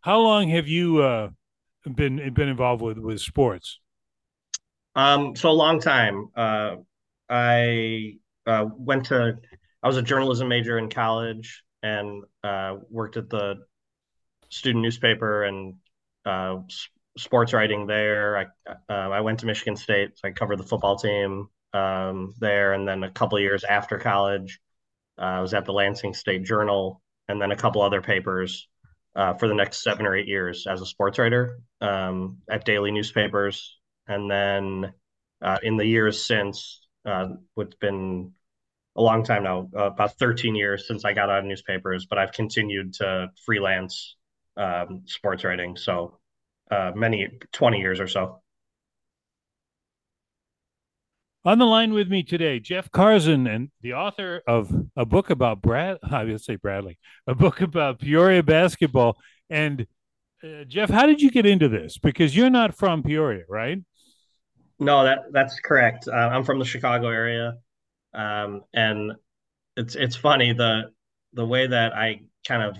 how long have you uh, been been involved with with sports? Um, so a long time. Uh, I uh, went to, I was a journalism major in college and uh, worked at the student newspaper and uh, sports writing there. I uh, I went to Michigan State, so I covered the football team um, there, and then a couple years after college, uh, I was at the Lansing State Journal, and then a couple other papers uh, for the next seven or eight years as a sports writer um, at daily newspapers, and then uh, in the years since, uh, it's been a long time now, uh, about 13 years since I got out of newspapers, but I've continued to freelance um, sports writing. So uh, many 20 years or so. On the line with me today, Jeff Karzen, and the author of a book about Brad. I would say Bradley, a book about Peoria basketball. And uh, Jeff, how did you get into this? Because you're not from Peoria, right? No, that that's correct. Uh, I'm from the Chicago area, um, and it's it's funny the the way that I kind of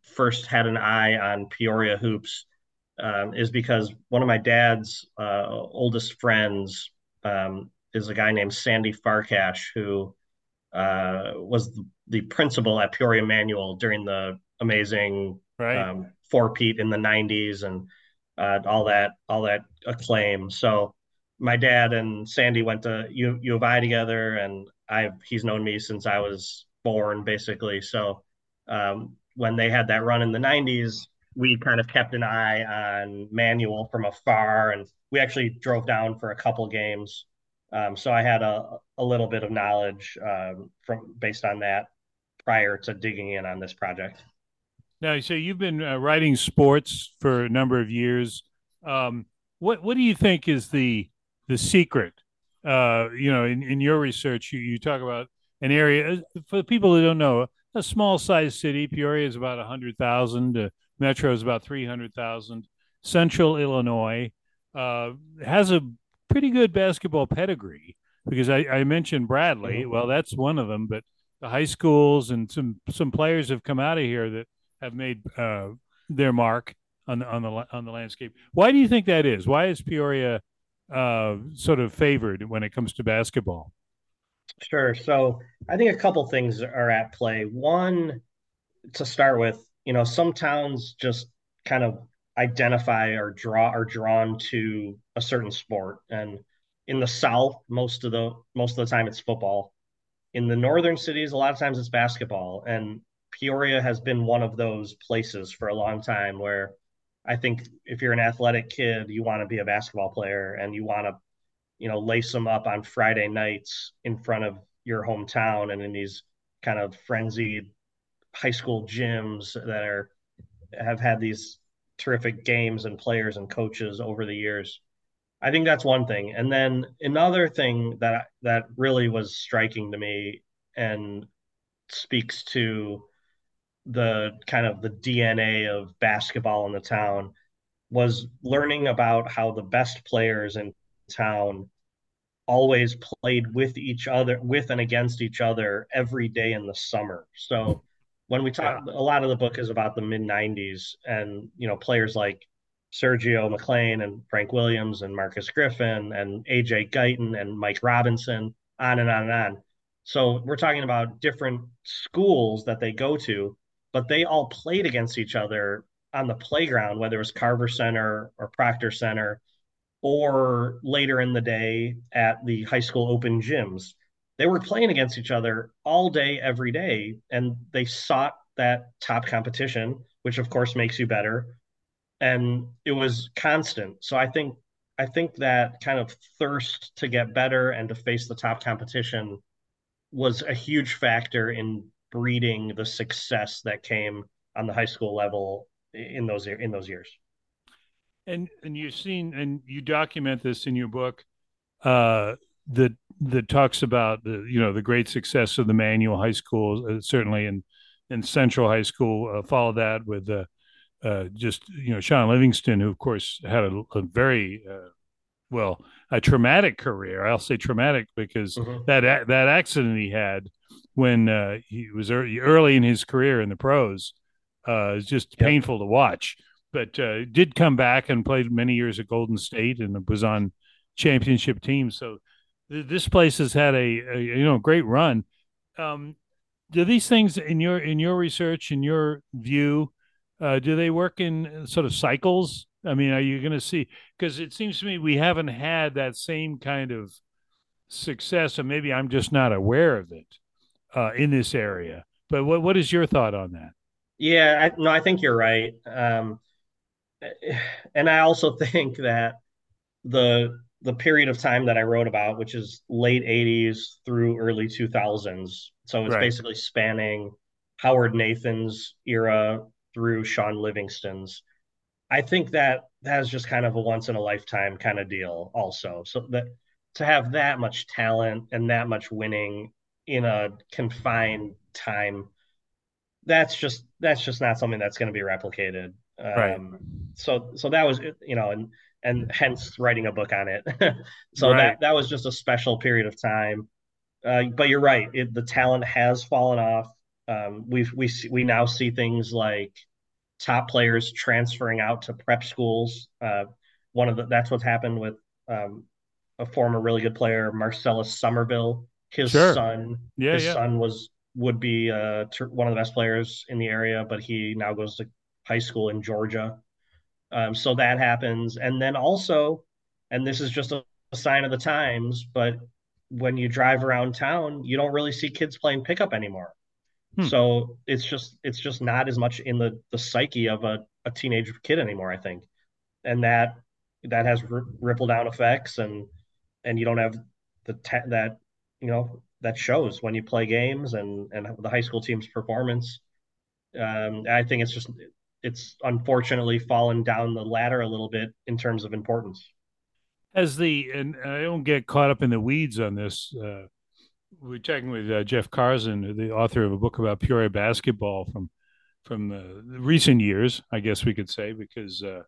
first had an eye on Peoria hoops um, is because one of my dad's uh, oldest friends um, is a guy named Sandy Farkash, who uh, was the principal at Peoria Manual during the amazing right. um, four-peat in the 90s and uh, all that all that acclaim. So my dad and Sandy went to U, U of I together, and I he's known me since I was born, basically. So um, when they had that run in the '90s, we kind of kept an eye on Manual from afar, and we actually drove down for a couple games. Um, so I had a a little bit of knowledge um, from based on that prior to digging in on this project. Now, so you've been uh, writing sports for a number of years. Um, what what do you think is the the secret. Uh, you know, in, in your research, you, you talk about an area uh, for people who don't know a small sized city. Peoria is about hundred thousand. Uh, Metro is about three hundred thousand. Central Illinois uh, has a pretty good basketball pedigree because I, I mentioned Bradley. Mm-hmm. Well, that's one of them, but the high schools and some some players have come out of here that have made uh, their mark on the on the on the landscape. Why do you think that is? Why is Peoria uh, sort of favored when it comes to basketball? Sure. So I think a couple things are at play. One, to start with, you know, some towns just kind of identify or draw are drawn to a certain sport, and in the South, most of the most of the time it's football. In the northern cities, a lot of times it's basketball, and Peoria has been one of those places for a long time where I think if you're an athletic kid, you want to be a basketball player and you want to, you know, lace them up on Friday nights in front of your hometown and in these kind of frenzied high school gyms that are have had these terrific games and players and coaches over the years. I think that's one thing. And then another thing that that really was striking to me and speaks to the kind of the DNA of basketball in the town was learning about how the best players in town always played with each other with and against each other every day in the summer so when we talk yeah. a lot of the book is about the mid 90s and you know players like sergio McClain and frank williams and marcus griffin and aj guyton and mike robinson on and on and on so we're talking about different schools that they go to but they all played against each other on the playground, whether it was Carver Center or Proctor Center, or later in the day at the high school open gyms. They were playing against each other all day, every day, and they sought that top competition, which of course makes you better. And it was constant. So I think I think that kind of thirst to get better and to face the top competition was a huge factor in breeding the success that came on the high school level in those in those years. And and you've seen and you document this in your book uh, that that talks about the you know the great success of the manual high school uh, certainly in in Central High School. Uh, follow that with uh, uh, just you know Shaun Livingston, who of course had a, a very uh, well a traumatic career. I'll say traumatic because mm-hmm. that that accident he had when uh, he was early, early in his career in the pros uh, is just yep. painful to watch. but uh, did come back and played many years at Golden State and was on championship teams. So th- this place has had a, a, you know great run. Um, do these things in your in your research in your view uh, do they work in sort of cycles? I mean, are you going to see? Because it seems to me we haven't had that same kind of success, and maybe I'm just not aware of it uh, in this area. But what what is your thought on that? Yeah, I, no, I think you're right. Um, and I also think that the the period of time that I wrote about, which is late 80s through early 2000s, so it's Right. basically spanning Howard Nathan's era through Shaun Livingston's. I think that that's just kind of a once in a lifetime kind of deal, also. So that to have that much talent and that much winning in a confined time that's just that's just not something that's going to be replicated. Right. Um, so so that was you know and and hence writing a book on it. so Right. that that was just a special period of time. Uh, but you're right, it, the talent has fallen off. Um, we we we now see things like top players transferring out to prep schools. Uh, one of the that's what's happened with um, a former really good player, Marcellus Somerville. His Sure. son, Yeah. his Yeah. son was would be uh, one of the best players in the area, but he now goes to high school in Georgia. Um, so that happens, and then also, and this is just a, a sign of the times, but when you drive around town, you don't really see kids playing pickup anymore. Hmm. So it's just it's just not as much in the the psyche of a, a teenage kid anymore, I think, and that that has r- ripple down effects, and and you don't have the ta- that you know that shows when you play games and and the high school team's performance. Um, I think it's just it's unfortunately fallen down the ladder a little bit in terms of importance. As the and I don't get caught up in the weeds on this. Uh, we're talking with uh, Jeff Karzen, the author of a book about Peoria basketball from from uh, recent years, I guess we could say, because uh,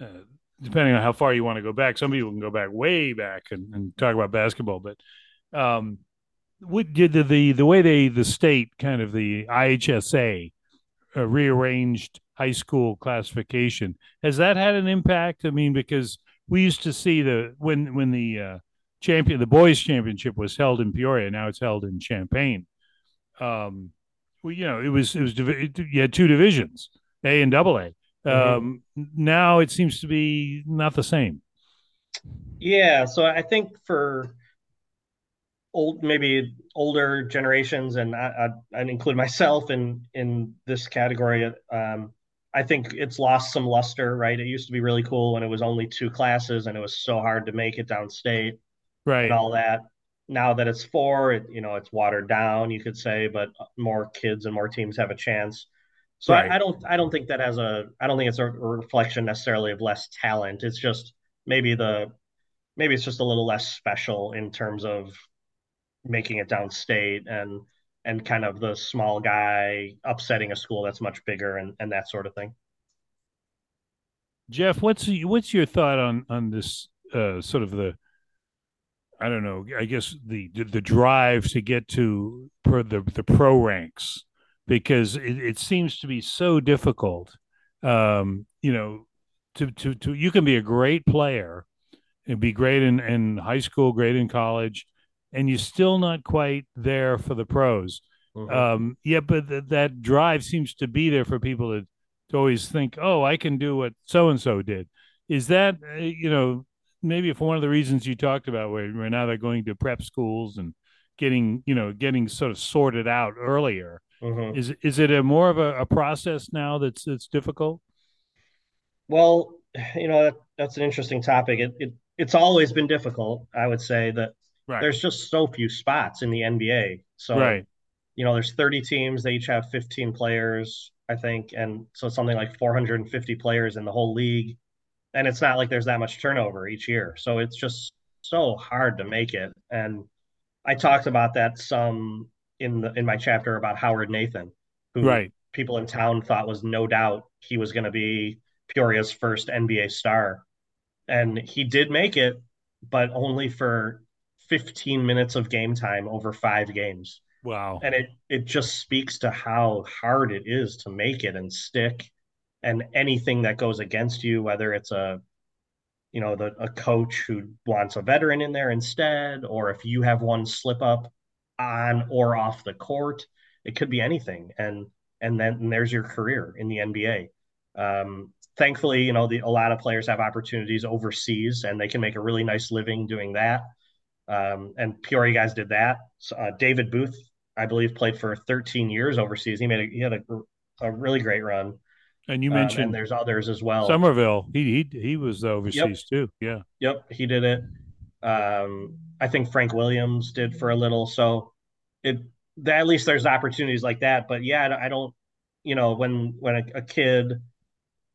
uh, depending on how far you want to go back, some people can go back way back and, and talk about basketball. But um, what did the, the the way they the state kind of the IHSA uh, rearranged high school classification has that had an impact? I mean, because we used to see the when when the uh, champion the boys championship was held in Peoria, now it's held in Champaign. Um, well, you know, it was it was you had two divisions, A and Double A. Mm-hmm. Um, now it seems to be not the same. Yeah, so I think for old maybe older generations, and I, I, I include myself in in this category. Um, I think it's lost some luster, right? It used to be really cool when it was only two classes and it was so hard to make it downstate and Right, all that. Now that it's four, it, you know, it's watered down, you could say, but more kids and more teams have a chance. So I. I don't, I don't think that has a, I don't think it's a reflection necessarily of less talent. It's just maybe the, maybe it's just a little less special in terms of making it downstate and and kind of the small guy upsetting a school that's much bigger and and that sort of thing. Jeff, what's what's your thought on on this uh, sort of the I don't know, I guess the the drive to get to per the the pro ranks because it, it seems to be so difficult. Um, you know, to to to you can be a great player and be great in in high school, great in college, and you're still not quite there for the pros. Mm-hmm. Um, yeah, but th- that drive seems to be there for people to to always think, oh, I can do what so and so did. Is that uh, you know maybe for one of the reasons you talked about, where, where now they're going to prep schools and getting you know getting sort of sorted out earlier. Mm-hmm. Is is it a more of a, a process now that's that's difficult? Well, you know that, that's an interesting topic. It, it it's always been difficult. I would say that Right, there's just so few spots in the NBA. So right, you know, there's 30 teams. They each have 15 players, I think, and so something like 450 players in the whole league. And it's not like there's that much turnover each year. So it's just so hard to make it. And I talked about that some in the in my chapter about Howard Nathan, who right. people in town thought was no doubt he was going to be Peoria's first NBA star. And he did make it, but only for 15 minutes of game time over five games. Wow. And it it just speaks to how hard it is to make it and stick and anything that goes against you, whether it's a you know the a coach who wants a veteran in there instead, or if you have one slip up on or off the court, it could be anything, and and then and there's your career in the NBA. Um, thankfully, you know the, a lot of players have opportunities overseas, and they can make a really nice living doing that. Um, and Peoria guys did that. So, uh, David Booth, I believe, played for 13 years overseas. He made a, he had a, a really great run. And you mentioned um, and there's others as well. Somerville, he he he was overseas yep. too. Yeah. Yep, he did it. Um, I think Frank Williams did for a little. So it at least there's opportunities like that. But yeah, I don't. You know, when when a, a kid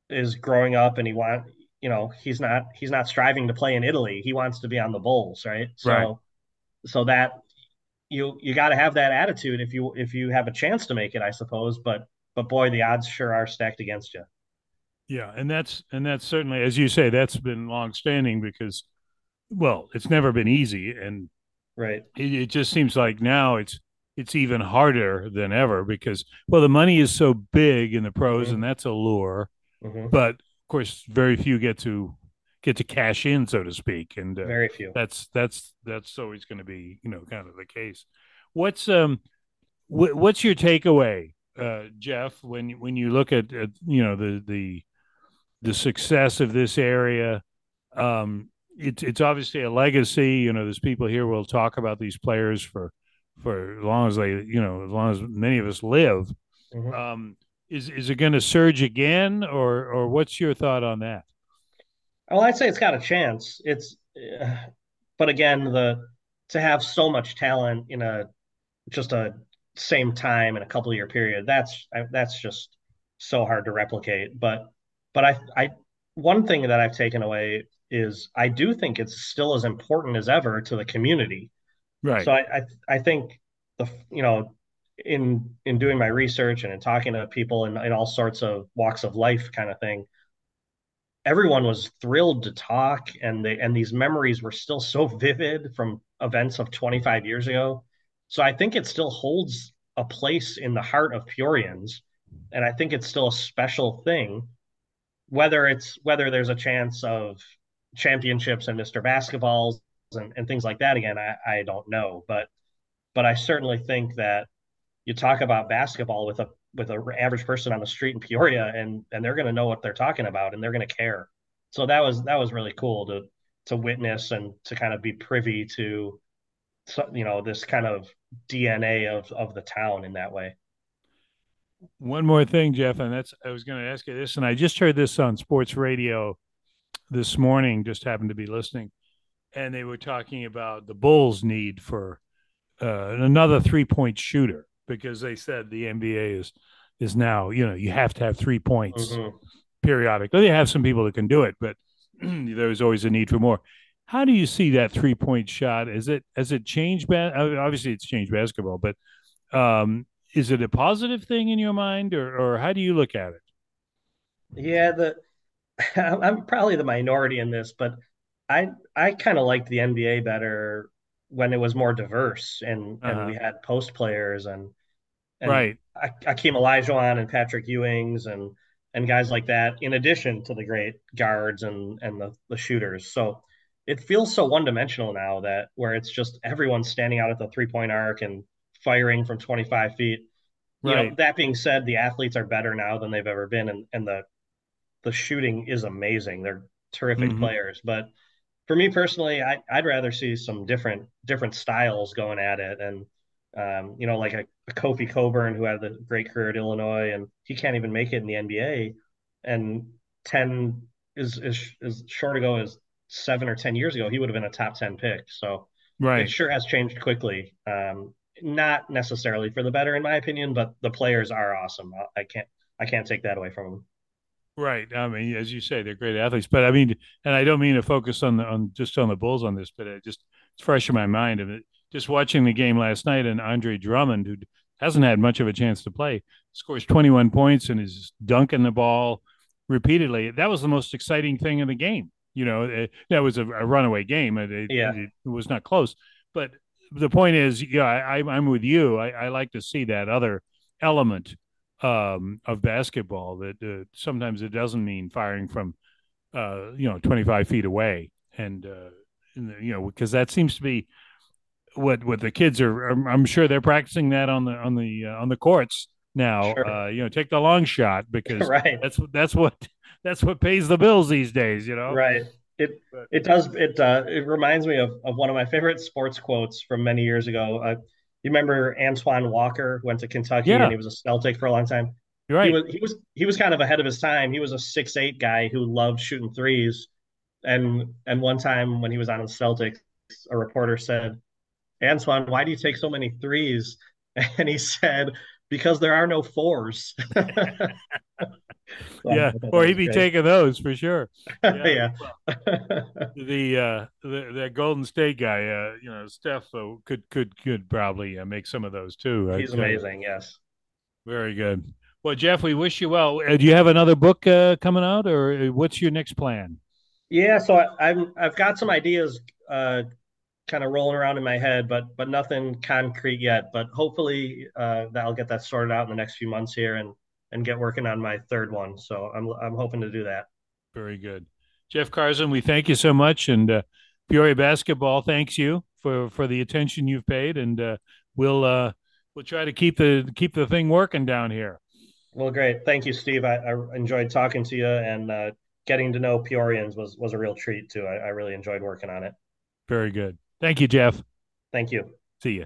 is growing up and he want you know he's not he's not striving to play in Italy. He wants to be on the Bulls, right? So right. so that you you got to have that attitude if you if you have a chance to make it, I suppose. But but boy, the odds sure are stacked against you. Yeah, and that's and that's certainly, as you say, that's been long-standing because, well, it's never been easy, and right, it, it just seems like now it's it's even harder than ever because well, the money is so big in the pros, mm-hmm. and that's a lure, mm-hmm. but of course, very few get to get to cash in, so to speak, and uh, very few. That's that's that's always going to be you know kind of the case. What's um, wh- what's your takeaway uh, Jeff, when when you look at, at, you know the the the success of this area, um, it's it's obviously a legacy. You know, there's people here will talk about these players for for as long as they you know as long as many of us live. Mm-hmm. Um, is is it going to surge again, or or what's your thought on that? Well, I'd say it's got a chance. It's, uh, but again, the to have so much talent in a just a same time in a couple year period that's that's just so hard to replicate. But but i i one thing that i've taken away is i do think it's still as important as ever to the community. Right. So i i, I think the you know in in doing my research and in talking to people in, in all sorts of walks of life kind of thing everyone was thrilled to talk and they and these memories were still so vivid from events of 25 years ago so I think it still holds a place in the heart of Peorians, and I think it's still a special thing. Whether it's whether there's a chance of championships and Mr. Basketballs and, and things like that again, I, I don't know, but but I certainly think that you talk about basketball with a with an average person on the street in Peoria, and and they're going to know what they're talking about, and they're going to care. So that was that was really cool to to witness and to kind of be privy to you know this kind of DNA of of the town in that way. One more thing, Jeff, and that's I was going to ask you this, and I just heard this on sports radio this morning. Just happened to be listening, and they were talking about the Bulls' need for uh, another three point shooter because they said the NBA is is now you know you have to have three points mm-hmm. periodically. They have some people that can do it, but there's always a need for more. How do you see that three point shot? Is it has it changed? Ba- obviously, it's changed basketball, but um, is it a positive thing in your mind, or or how do you look at it? Yeah, the I'm probably the minority in this, but I I kind of liked the NBA better when it was more diverse and uh-huh. and we had post players and, and right Akeem Olajuwon and Patrick Ewings and and guys like that in addition to the great guards and and the, the shooters. So it feels so one dimensional now that where it's just everyone standing out at the three point arc and firing from 25 feet. Right. You know, that being said, the athletes are better now than they've ever been, and, and the the shooting is amazing. They're terrific mm-hmm. players, but for me personally, I, would rather see some different different styles going at it, and um, you know, like a, a Kofi Cockburn who had a great career at Illinois, and he can't even make it in the NBA, and ten is is is short ago as seven or ten years ago, he would have been a top ten pick. So right, it sure has changed quickly. Um, not necessarily for the better, in my opinion, but the players are awesome. I can't I can't take that away from them. Right. I mean, as you say, they're great athletes. But I mean, and I don't mean to focus on the on just on the Bulls on this, but it just it's fresh in my mind. And just watching the game last night, and Andre Drummond, who hasn't had much of a chance to play, scores 21 points and is dunking the ball repeatedly. That was the most exciting thing in the game. You know, it, that was a, a, runaway game. It, it, yeah. it, was not close. But the point is, yeah, I, I'm with you. I, I like to see that other element um, of basketball that uh, sometimes it doesn't mean firing from uh, you know 25 feet away, and, uh, and you know because that seems to be what what the kids are. I'm, I'm sure they're practicing that on the on the uh, on the courts now. Sure. Uh, you know, take the long shot because Right. that's that's what that's what pays the bills these days. You know, Right. It but it does it uh it reminds me of, of one of my favorite sports quotes from many years ago. Uh, you remember Antoine Walker went to Kentucky and he was a Celtic for a long time. you're He was he was he was kind of ahead of his time. He was a six eight guy who loved shooting threes. And and one time when he was on the Celtics, a reporter said, Antoine, why do you take so many threes? And he said, because there are no fours. So I Yeah, or he'd be great. taking those for sure. Yeah. Yeah. Well, the uh the that Golden State guy, uh, you know, Steph uh, could could could probably uh, make some of those too. He's Right? Uh, amazing. Yes. very good. Well, Jeff, we wish you well. Uh, do you have another book uh, coming out, or uh, what's your next plan? Yeah. So I, I'm I've got some ideas uh, kind of rolling around in my head, but but nothing concrete yet. But hopefully uh, that I'll get that sorted out in the next few months here and and get working on my third one. So I'm I'm hoping to do that. Very good, Jeff Karzen. We thank you so much, and uh, Peoria basketball thanks you for for the attention you've paid, and uh, we'll uh, we'll try to keep the keep the thing working down here. Well, great. Thank you, Steve. I, I enjoyed talking to you and uh, getting to know Peorians was was a real treat too. I, I really enjoyed working on it. Very good. Thank you, Jeff. Thank you. See you.